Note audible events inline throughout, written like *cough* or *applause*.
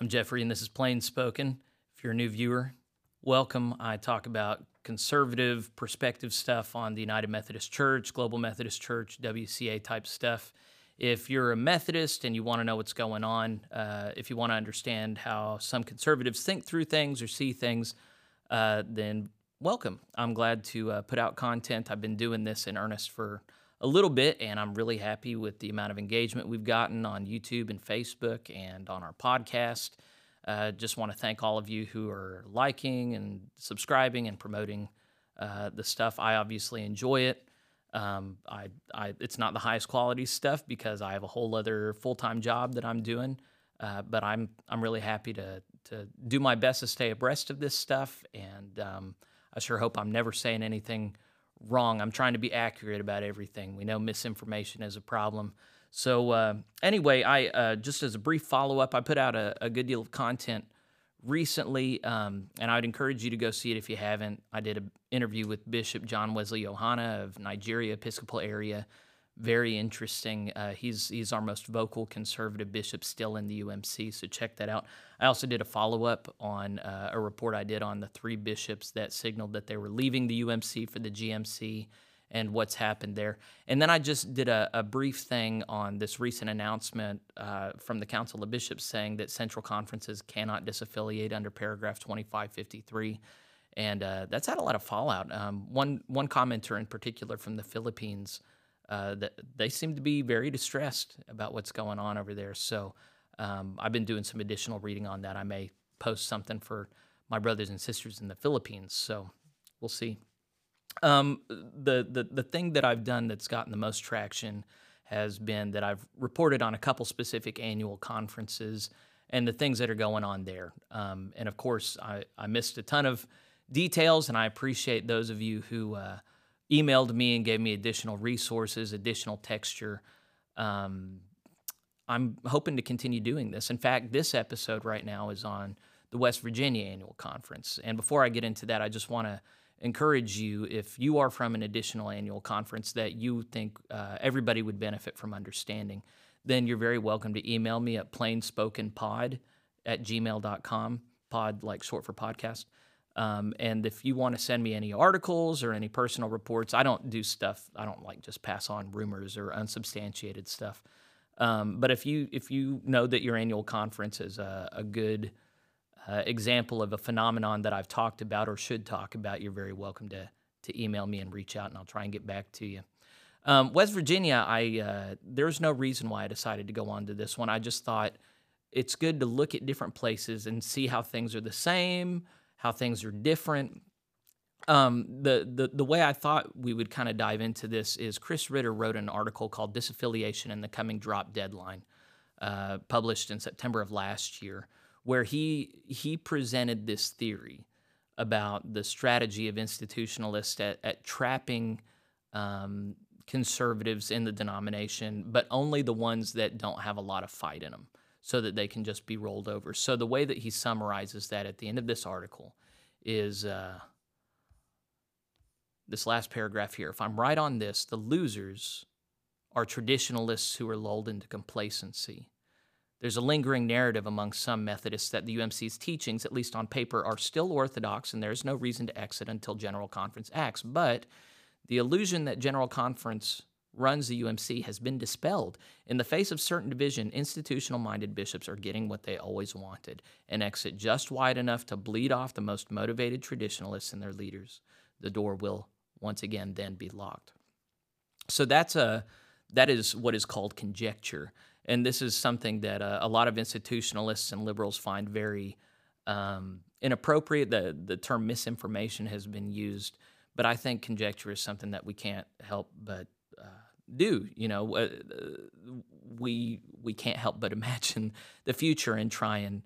I'm Jeffrey, and this is Plain Spoken. If you're a new viewer, welcome. I talk about conservative perspective stuff on the United Methodist Church, Global Methodist Church, WCA type stuff. If you're a Methodist and you want to know what's going on, uh, if you want to understand how some conservatives think through things or see things, uh, then welcome. I'm glad to uh, put out content. I've been doing this in earnest for a little bit, and I'm really happy with the amount of engagement we've gotten on YouTube and Facebook and on our podcast. Uh, just want to thank all of you who are liking and subscribing and promoting uh, the stuff. I obviously enjoy it. Um, I, I, it's not the highest quality stuff because I have a whole other full time job that I'm doing. Uh, but I'm I'm really happy to to do my best to stay abreast of this stuff, and um, I sure hope I'm never saying anything wrong. I'm trying to be accurate about everything. We know misinformation is a problem. So uh, anyway, I uh, just as a brief follow up, I put out a, a, good deal of content recently, um, and I'd encourage you to go see it if you haven't. I did an interview with Bishop John Wesley Yohanna of Nigeria Episcopal area very interesting. Uh, he's he's our most vocal conservative bishop still in the UMC, so check that out. I also did a follow up on uh, a report I did on the three bishops that signaled that they were leaving the UMC for the GMC and what's happened there. And then I just did a, a brief thing on this recent announcement uh, from the Council of Bishops saying that central conferences cannot disaffiliate under paragraph 2553 and uh, that's had a lot of fallout. Um, one one commenter in particular from the Philippines uh, that they seem to be very distressed about what's going on over there. So um, I've been doing some additional reading on that. I may post something for my brothers and sisters in the Philippines. So we'll see. Um, the, the the thing that I've done that's gotten the most traction has been that I've reported on a couple specific annual conferences and the things that are going on there. Um, and of course, I, I missed a ton of details, and I appreciate those of you who uh, emailed me and gave me additional resources, additional texture. Um, I'm hoping to continue doing this. In fact, this episode right now is on the West Virginia Annual Conference. And before I get into that, I just want to encourage you if you are from an additional annual conference that you think uh, everybody would benefit from understanding, then you're very welcome to email me at plainspokenpod at gmail.com, pod like short for podcast. Um, and if you want to send me any articles or any personal reports, I don't do stuff. I don't like just pass on rumors or unsubstantiated stuff. Um, but if you if you know that your annual conference is a, a good uh, example of a phenomenon that I've talked about or should talk about, you're very welcome to to email me and reach out, and I'll try and get back to you. Um, West Virginia, I uh, there's no reason why I decided to go on to this one. I just thought it's good to look at different places and see how things are the same how things are different. Um, the, the the way I thought we would kind of dive into this is Chris Ritter wrote an article called "Disaffiliation and the Coming Drop Deadline," uh, published in September of last year, where he he presented this theory about the strategy of institutionalists at, at trapping um, conservatives in the denomination, but only the ones that don't have a lot of fight in them so that they can just be rolled over. So the way that he summarizes that at the end of this article is uh, this last paragraph here. If I'm right on this, the losers are traditionalists who are lulled into complacency. There's a lingering narrative among some Methodists that the UMC's teachings, at least on paper, are still orthodox and there's no reason to exit until General Conference acts. But the illusion that General Conference runs the UMC has been dispelled. In the face of certain division, institutional minded bishops are getting what they always wanted an exit just wide enough to bleed off the most motivated traditionalists and their leaders. The door will once again then be locked. So that's a that is what is called conjecture, and this is something that uh, a lot of institutionalists and liberals find very um, inappropriate. The the term misinformation has been used, but I think conjecture is something that we can't help but uh, do. You know, uh, we we can't help but *laughs* imagine the future and try and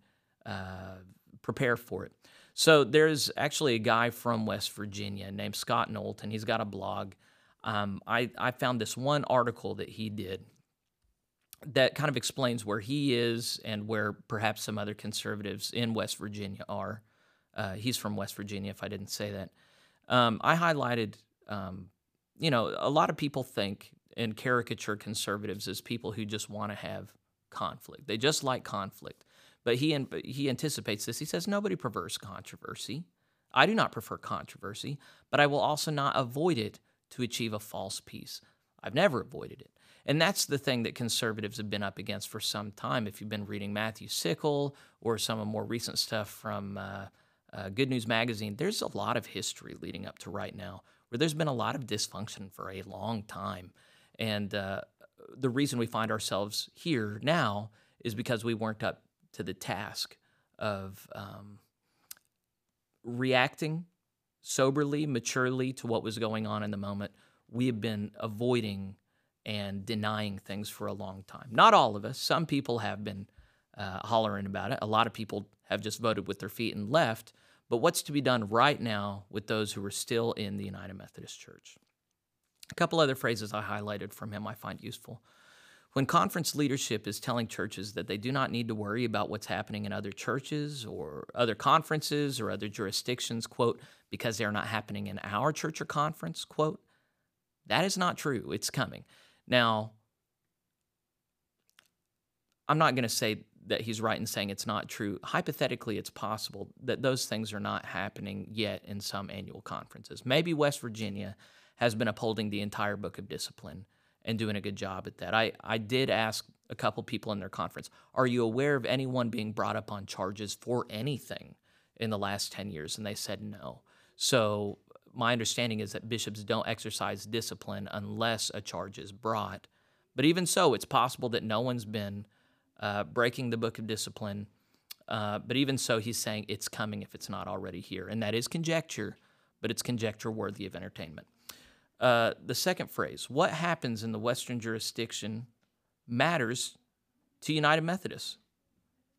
uh, prepare for it. So there's actually a guy from West Virginia named Scott Knowlton. He's got a blog. Um, I I found this one article that he did that kind of explains where he is and where perhaps some other conservatives in West Virginia are. Uh, he's from West Virginia, if I didn't say that. Um, I highlighted, um, you know, a lot of people think and caricature conservatives as people who just want to have conflict. They just like conflict. But he he anticipates this. He says nobody prefers controversy. I do not prefer controversy, but I will also not avoid it to achieve a false peace. I've never avoided it. And that's the thing that conservatives have been up against for some time. If you've been reading Matthew Sickle or some of more recent stuff from uh, uh, Good News Magazine, there's a lot of history leading up to right now where there's been a lot of dysfunction for a long time. And uh, the reason we find ourselves here now is because we weren't up to the task of um, reacting soberly, maturely to what was going on in the moment. We have been avoiding and denying things for a long time. Not all of us. Some people have been uh, hollering about it. A lot of people have just voted with their feet and left. But what's to be done right now with those who are still in the United Methodist Church? A couple other phrases I highlighted from him I find useful. When conference leadership is telling churches that they do not need to worry about what's happening in other churches or other conferences or other jurisdictions, quote, because they're not happening in our church or conference, quote, that is not true. It's coming. Now, I'm not going to say that he's right in saying it's not true. Hypothetically, it's possible that those things are not happening yet in some annual conferences. Maybe West Virginia has been upholding the entire book of discipline and doing a good job at that. I, I did ask a couple people in their conference, are you aware of anyone being brought up on charges for anything in the last 10 years? And they said no. So my understanding is that bishops don't exercise discipline unless a charge is brought. But even so, it's possible that no one's been uh, breaking the book of discipline. Uh, but even so, he's saying it's coming if it's not already here. And that is conjecture, but it's conjecture worthy of entertainment. Uh, the second phrase, what happens in the Western jurisdiction matters to United Methodists.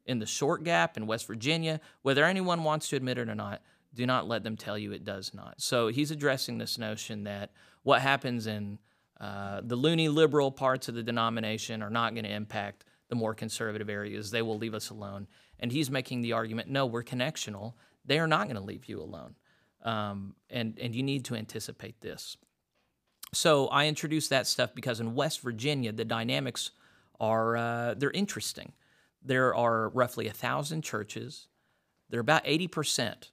In the short gap in West Virginia, whether anyone wants to admit it or not, do not let them tell you it does not. So he's addressing this notion that what happens in uh, the loony liberal parts of the denomination are not going to impact the more conservative areas. They will leave us alone. And he's making the argument no, we're connectional. They are not going to leave you alone. Um, and, and you need to anticipate this. So I introduced that stuff because in West Virginia, the dynamics are uh, they're interesting. There are roughly a thousand churches. They're about eighty percent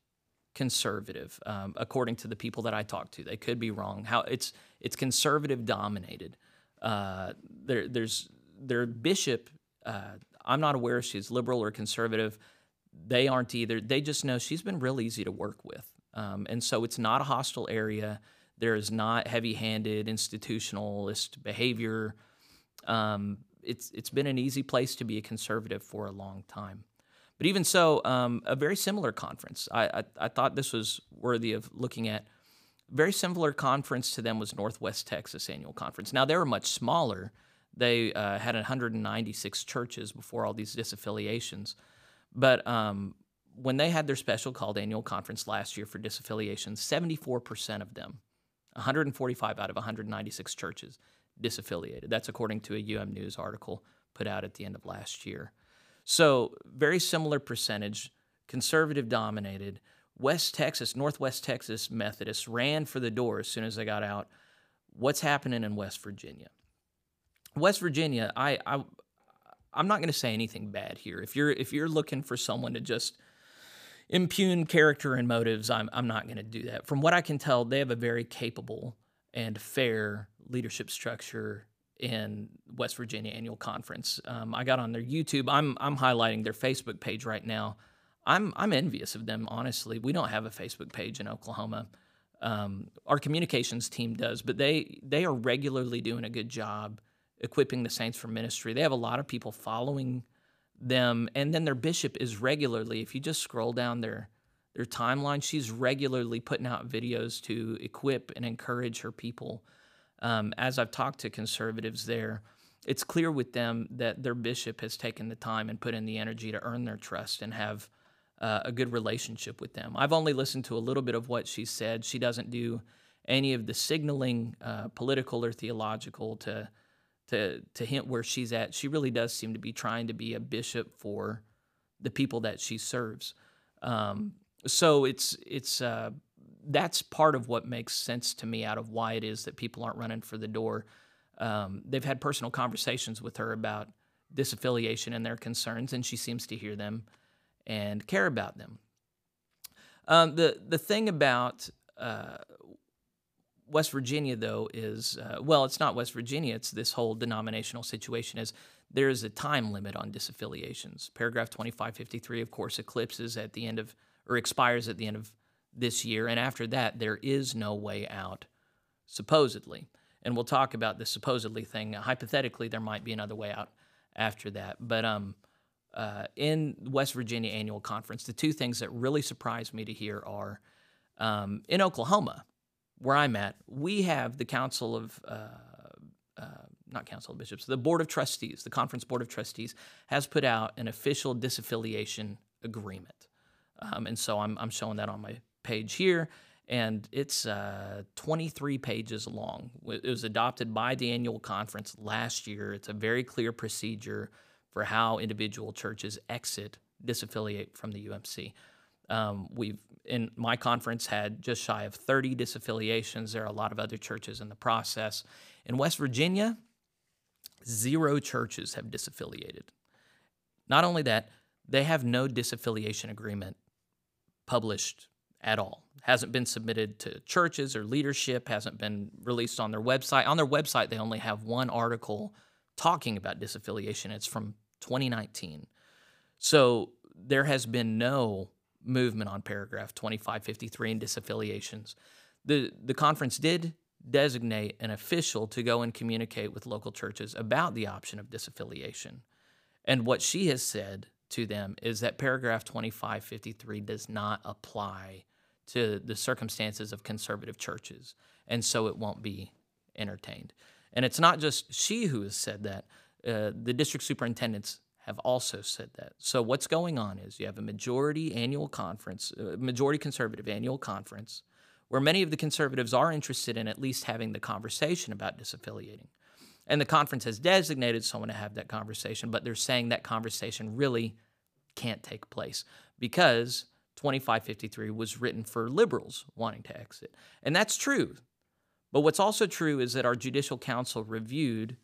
conservative, um, according to the people that I talked to. They could be wrong. How it's it's conservative dominated. Uh, there, there's their bishop. Uh, I'm not aware if she's liberal or conservative. They aren't either. They just know she's been real easy to work with, um, and so it's not a hostile area. There is not heavy-handed institutionalist behavior. Um, it's it's been an easy place to be a conservative for a long time. But even so, um, a very similar conference. I, I, I thought this was worthy of looking at. Very similar conference to them was Northwest Texas Annual Conference. Now they were much smaller. They uh, had 196 churches before all these disaffiliations. But um, when they had their special called annual conference last year for disaffiliations, 74% of them 145 out of 196 churches disaffiliated. That's according to a UM News article put out at the end of last year. So, very similar percentage, conservative dominated. West Texas, Northwest Texas Methodists ran for the door as soon as they got out. What's happening in West Virginia? West Virginia, I, I I'm not going to say anything bad here. If you're if you're looking for someone to just impugn character and motives, I'm, I'm not going to do that. From what I can tell, they have a very capable and fair leadership structure in West Virginia Annual Conference. Um, I got on their YouTube. I'm I'm highlighting their Facebook page right now. I'm I'm envious of them. Honestly, we don't have a Facebook page in Oklahoma. Um, our communications team does, but they they are regularly doing a good job equipping the saints for ministry. They have a lot of people following them and then their bishop is regularly if you just scroll down their their timeline she's regularly putting out videos to equip and encourage her people. Um, as i've talked to conservatives there it's clear with them that their bishop has taken the time and put in the energy to earn their trust and have uh, a good relationship with them. I've only listened to a little bit of what she said. She doesn't do any of the signaling uh, political or theological to to to hint where she's at. She really does seem to be trying to be a bishop for the people that she serves. Um, so it's it's uh, that's part of what makes sense to me out of why it is that people aren't running for the door. Um, they've had personal conversations with her about disaffiliation and their concerns, and she seems to hear them and care about them. Um, the the thing about uh, West Virginia, though, is uh, well, it's not West Virginia. It's this whole denominational situation. Is there is a time limit on disaffiliations? Paragraph twenty five fifty three, of course, eclipses at the end of or expires at the end of this year, and after that, there is no way out, supposedly. And we'll talk about the supposedly thing. Hypothetically, there might be another way out after that, but um, uh, in West Virginia annual conference, the two things that really surprised me to hear are um, in Oklahoma, where I'm at, we have the Council of, uh, uh, not Council of Bishops, the Board of Trustees, the Conference Board of Trustees has put out an official disaffiliation agreement. Um, and so I'm, I'm showing that on my page here. And it's uh, 23 pages long. It was adopted by the annual conference last year. It's a very clear procedure for how individual churches exit, disaffiliate from the UMC. Um, we've in my conference had just shy of 30 disaffiliations. There are a lot of other churches in the process. In West Virginia, zero churches have disaffiliated. Not only that, they have no disaffiliation agreement published at all. Hasn't been submitted to churches or leadership, hasn't been released on their website. On their website, they only have one article talking about disaffiliation. It's from 2019. So there has been no movement on paragraph 2553 and disaffiliations. The, the conference did designate an official to go and communicate with local churches about the option of disaffiliation. And what she has said to them is that paragraph 2553 does not apply to the circumstances of conservative churches, and so it won't be entertained. And it's not just she who has said that. Uh, the district superintendents have also said that. So what's going on is you have a majority annual conference, a uh, majority conservative annual conference, where many of the conservatives are interested in at least having the conversation about disaffiliating. And the conference has designated someone to have that conversation, but they're saying that conversation really can't take place because 2553 was written for liberals wanting to exit. And that's true. But what's also true is that our judicial council reviewed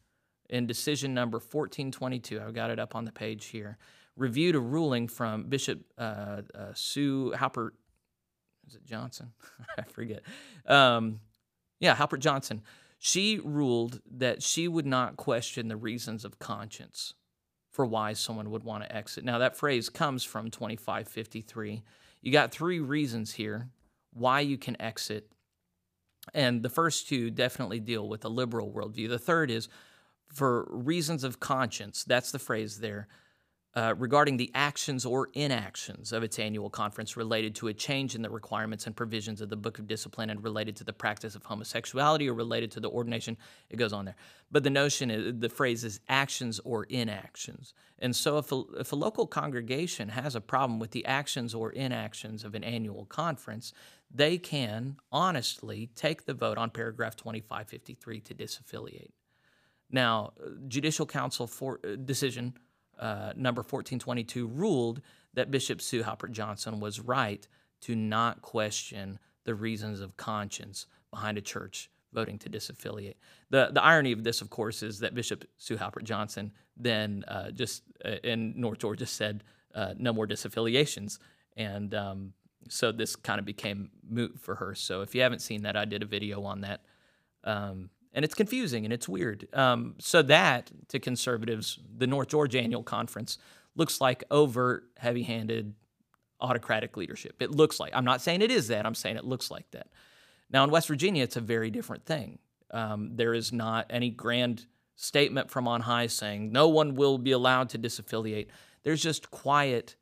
in decision number 1422, I've got it up on the page here, reviewed a ruling from Bishop uh, uh, Sue Haupert. Is it Johnson? *laughs* I forget. Um, yeah, Haupert Johnson. She ruled that she would not question the reasons of conscience for why someone would want to exit. Now, that phrase comes from 2553. You got three reasons here why you can exit. And the first two definitely deal with a liberal worldview. The third is for reasons of conscience. That's the phrase there. Uh, regarding the actions or inactions of its annual conference related to a change in the requirements and provisions of the Book of Discipline and related to the practice of homosexuality or related to the ordination. It goes on there. But the notion, is, the phrase is actions or inactions. And so if a, if a local congregation has a problem with the actions or inactions of an annual conference, they can honestly take the vote on paragraph 2553 to disaffiliate. Now, Judicial Council for, uh, decision uh, number 1422 ruled that Bishop Sue Haupert Johnson was right to not question the reasons of conscience behind a church voting to disaffiliate. The, the irony of this, of course, is that Bishop Sue Haupert Johnson then uh, just uh, in North Georgia said uh, no more disaffiliations. And um, so this kind of became moot for her. So if you haven't seen that, I did a video on that. Um, and it's confusing and it's weird. Um, so that to conservatives, the North Georgia Annual Conference looks like overt, heavy-handed, autocratic leadership. It looks like. I'm not saying it is that. I'm saying it looks like that. Now in West Virginia, it's a very different thing. Um, there is not any grand statement from on high saying no one will be allowed to disaffiliate. There's just quiet,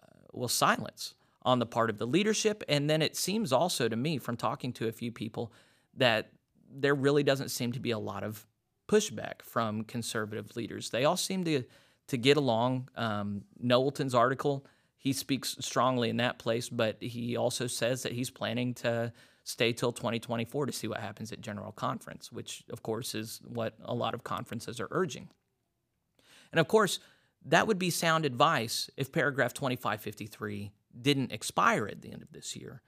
uh, well, silence on the part of the leadership. And then it seems also to me, from talking to a few people, that there really doesn't seem to be a lot of pushback from conservative leaders. They all seem to to get along. Um, Knowlton's article, he speaks strongly in that place, but he also says that he's planning to stay till 2024 to see what happens at General Conference, which of course is what a lot of conferences are urging. And of course, that would be sound advice if paragraph 2553 didn't expire at the end of this year.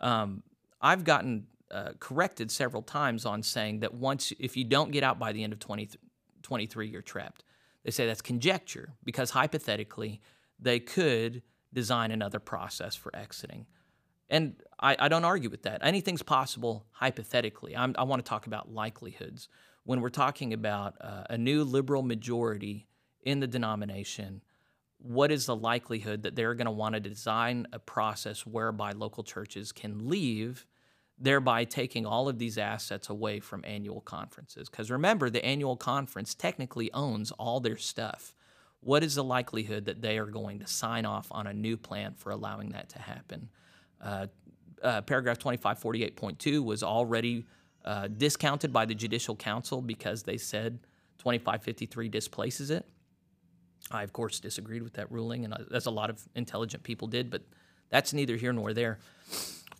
Um, I've gotten uh, corrected several times on saying that once, if you don't get out by the end of 2023, you're trapped. They say that's conjecture because hypothetically, they could design another process for exiting. And I, I don't argue with that. Anything's possible hypothetically. I'm, i want to talk about likelihoods. When we're talking about uh, a new liberal majority in the denomination, what is the likelihood that they're going to want to design a process whereby local churches can leave, thereby taking all of these assets away from annual conferences? Because remember, the annual conference technically owns all their stuff. What is the likelihood that they are going to sign off on a new plan for allowing that to happen? Uh, uh, paragraph 2548.2 was already uh, discounted by the Judicial Council because they said 2553 displaces it. I, of course, disagreed with that ruling, and as a lot of intelligent people did, but that's neither here nor there.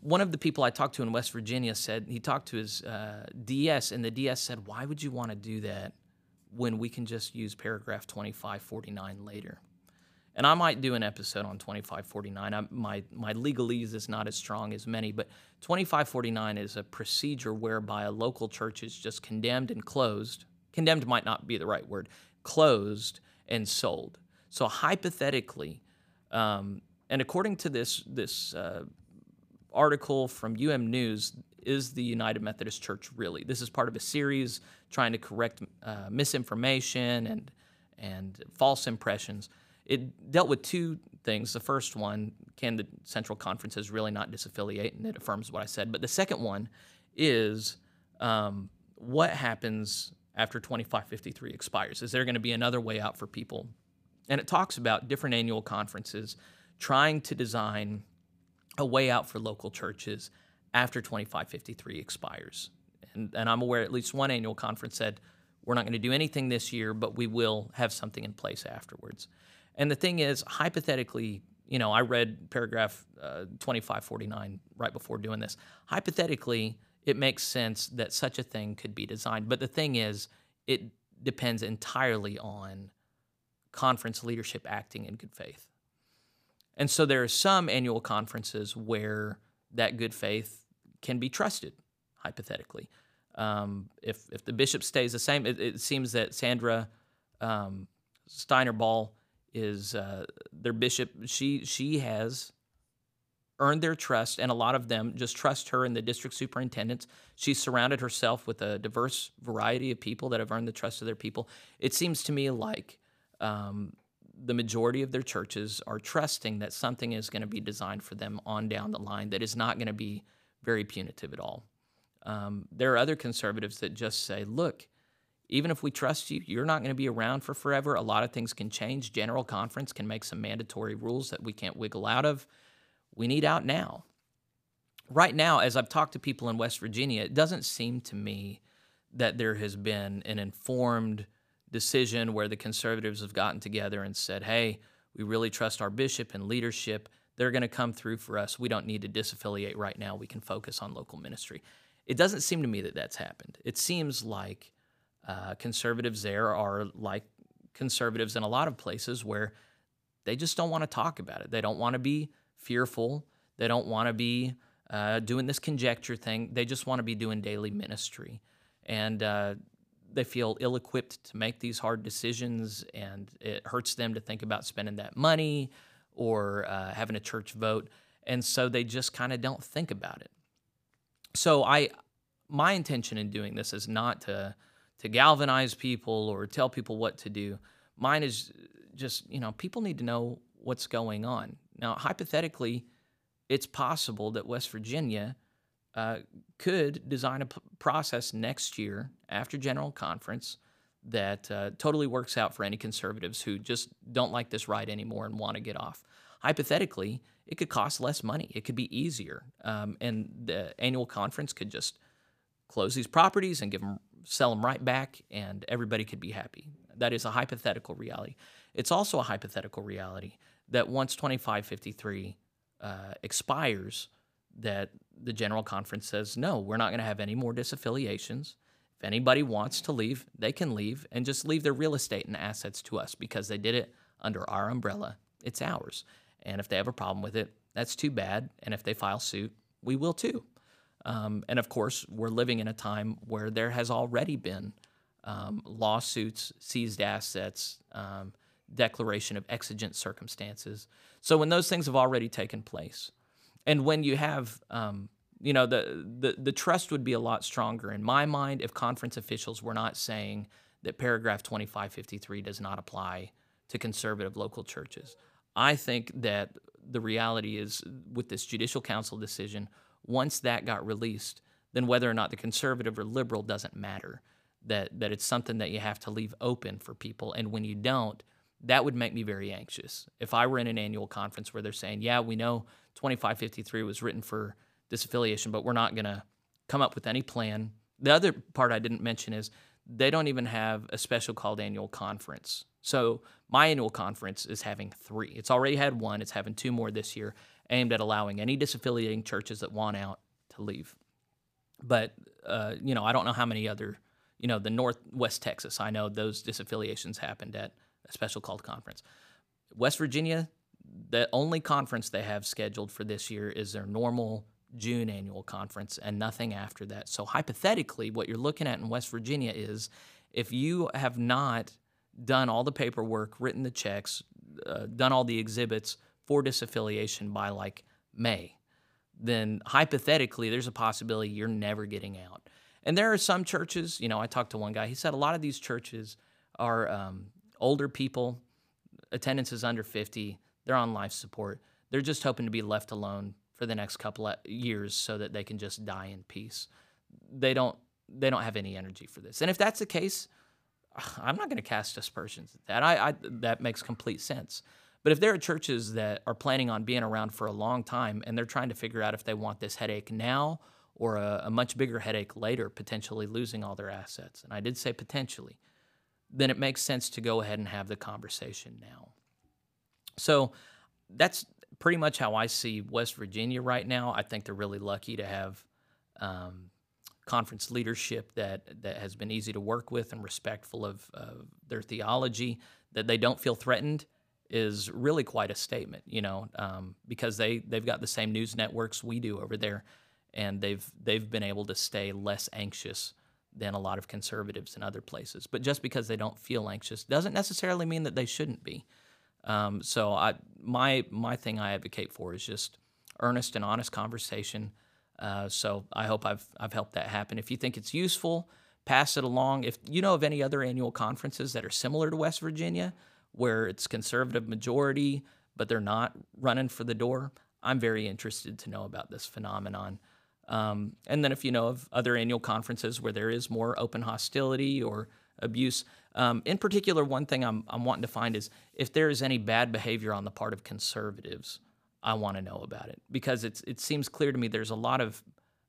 One of the people I talked to in West Virginia said he talked to his uh, DS, and the DS said, Why would you want to do that when we can just use paragraph 2549 later? and I might do an episode on 2549. I, my my legalese is not as strong as many, but 2549 is a procedure whereby a local church is just condemned and closed. Condemned might not be the right word. Closed and sold. So hypothetically, um, and according to this this uh, article from UM News, is the United Methodist Church really? This is part of a series trying to correct uh, misinformation and and false impressions. It dealt with two things. The first one, can the Central Conferences really not disaffiliate? And it affirms what I said. But the second one is um, what happens after 2553 expires? Is there going to be another way out for people? And it talks about different annual conferences trying to design a way out for local churches after 2553 expires. And, and I'm aware at least one annual conference said, we're not going to do anything this year, but we will have something in place afterwards. And the thing is, hypothetically, you know, I read paragraph uh, 2549 right before doing this. Hypothetically, it makes sense that such a thing could be designed. But the thing is, it depends entirely on conference leadership acting in good faith. And so there are some annual conferences where that good faith can be trusted, hypothetically. Um, if, if the bishop stays the same, it, it seems that Sandra um, Steiner Ball is uh, their bishop. She she has earned their trust, and a lot of them just trust her and the district superintendents. She's surrounded herself with a diverse variety of people that have earned the trust of their people. It seems to me like um, the majority of their churches are trusting that something is going to be designed for them on down the line that is not going to be very punitive at all. Um, there are other conservatives that just say, look, even if we trust you, you're not going to be around for forever. A lot of things can change. General Conference can make some mandatory rules that we can't wiggle out of. We need out now. Right now, as I've talked to people in West Virginia, it doesn't seem to me that there has been an informed decision where the conservatives have gotten together and said, hey, we really trust our bishop and leadership. They're going to come through for us. We don't need to disaffiliate right now. We can focus on local ministry. It doesn't seem to me that that's happened. It seems like uh, conservatives there are like conservatives in a lot of places where they just don't want to talk about it. They don't want to be fearful. They don't want to be uh, doing this conjecture thing. They just want to be doing daily ministry. And uh, they feel ill equipped to make these hard decisions, and it hurts them to think about spending that money or uh, having a church vote. And so they just kind of don't think about it. So I, my intention in doing this is not to to galvanize people or tell people what to do. Mine is just, you know, people need to know what's going on. Now, hypothetically, it's possible that West Virginia uh, could design a p- process next year after General Conference that uh, totally works out for any conservatives who just don't like this ride anymore and want to get off. Hypothetically, it could cost less money. It could be easier, um, and the annual conference could just close these properties and give them sell them right back, and everybody could be happy. That is a hypothetical reality. It's also a hypothetical reality that once 2553 uh, expires, that the General Conference says, no, we're not going to have any more disaffiliations. If anybody wants to leave, they can leave and just leave their real estate and assets to us because they did it under our umbrella. It's ours. And if they have a problem with it, that's too bad. And if they file suit, we will too. Um, and of course, we're living in a time where there has already been um, lawsuits, seized assets, um, declaration of exigent circumstances. So when those things have already taken place, and when you have, um, you know, the, the the trust would be a lot stronger in my mind if conference officials were not saying that paragraph 2553 does not apply to conservative local churches. I think that the reality is with this judicial council decision, once that got released, then whether or not the conservative or liberal doesn't matter. That that it's something that you have to leave open for people, and when you don't, that would make me very anxious. If I were in an annual conference where they're saying, "Yeah, we know 2553 was written for disaffiliation, but we're not going to come up with any plan." The other part I didn't mention is they don't even have a special called annual conference. So my annual conference is having three. It's already had one. It's having two more this year, aimed at allowing any disaffiliating churches that want out to leave. But uh, you know, I don't know how many other, you know, the Northwest Texas. I know those disaffiliations happened at a special called conference. West Virginia, the only conference they have scheduled for this year is their normal June annual conference and nothing after that. So hypothetically, what you're looking at in West Virginia is if you have not done all the paperwork, written the checks, uh, done all the exhibits for disaffiliation by like May, then hypothetically, there's a possibility you're never getting out. And there are some churches, you know, I talked to one guy, he said a lot of these churches are um, older people, attendance is under 50, they're on life support. They're just hoping to be left alone for the next couple of years so that they can just die in peace. They don't they don't have any energy for this. And if that's the case, *sighs* I'm not going to cast aspersions at that. I, I, that makes complete sense. But if there are churches that are planning on being around for a long time and they're trying to figure out if they want this headache now or a, a much bigger headache later, potentially losing all their assets, and I did say potentially, then it makes sense to go ahead and have the conversation now. So that's pretty much how I see West Virginia right now. I think they're really lucky to have um, conference leadership that that has been easy to work with and respectful of their theology. That they don't feel threatened is really quite a statement, you know, um, because they they've got the same news networks we do over there, and they've they've been able to stay less anxious than a lot of conservatives in other places. But just because they don't feel anxious doesn't necessarily mean that they shouldn't be. Um, so I, my my thing I advocate for is just earnest and honest conversation. Uh, so I hope I've I've helped that happen. If you think it's useful, pass it along. If you know of any other annual conferences that are similar to West Virginia, where it's conservative majority but they're not running for the door, I'm very interested to know about this phenomenon. Um, and then if you know of other annual conferences where there is more open hostility or abuse. Um, in particular, one thing I'm, I'm wanting to find is if there is any bad behavior on the part of conservatives, I want to know about it because it's, it seems clear to me there's a lot of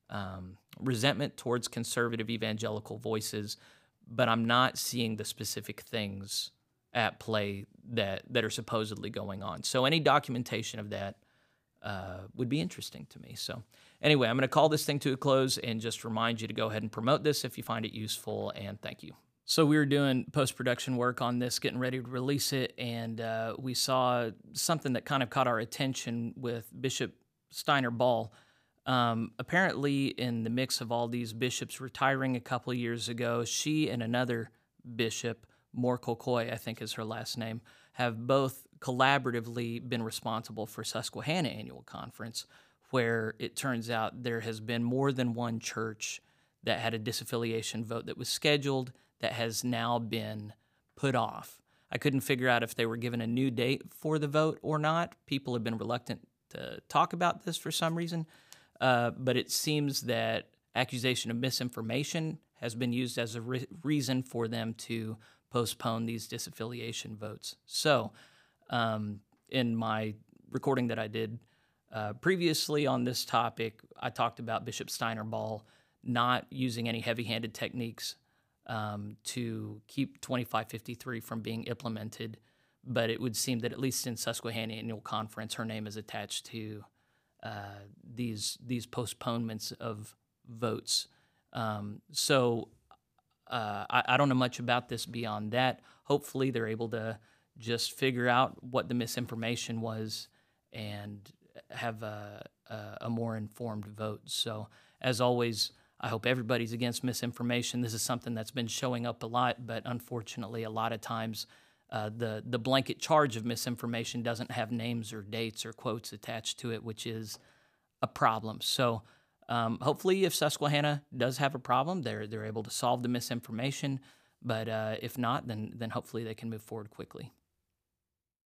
um, resentment towards conservative evangelical voices, but I'm not seeing the specific things at play that, that are supposedly going on. So, any documentation of that uh, would be interesting to me. So, anyway, I'm going to call this thing to a close and just remind you to go ahead and promote this if you find it useful, and thank you. So we were doing post production work on this, getting ready to release it, and uh, we saw something that kind of caught our attention with Bishop Steiner Ball. Um, apparently, in the mix of all these bishops retiring a couple years ago, she and another bishop, Moore-Koikoi, I think is her last name, have both collaboratively been responsible for Susquehanna Annual Conference, where it turns out there has been more than one church that had a disaffiliation vote that was scheduled that has now been put off. I couldn't figure out if they were given a new date for the vote or not. People have been reluctant to talk about this for some reason, uh, but it seems that accusation of misinformation has been used as a re- reason for them to postpone these disaffiliation votes. So, um, in my recording that I did uh, previously on this topic, I talked about Bishop Steiner Ball not using any heavy handed techniques um, to keep 2553 from being implemented. But it would seem that at least in Susquehanna Annual Conference, her name is attached to uh, these these postponements of votes. Um, so uh, I, I, don't know much about this beyond that. Hopefully, they're able to just figure out what the misinformation was and have a, a, a more informed vote. So, as always, I hope everybody's against misinformation. This is something that's been showing up a lot, but unfortunately, a lot of times uh, the the blanket charge of misinformation doesn't have names or dates or quotes attached to it, which is a problem. So. Um, hopefully, if Susquehanna does have a problem, they're they're able to solve the misinformation. But uh, if not, then then hopefully they can move forward quickly.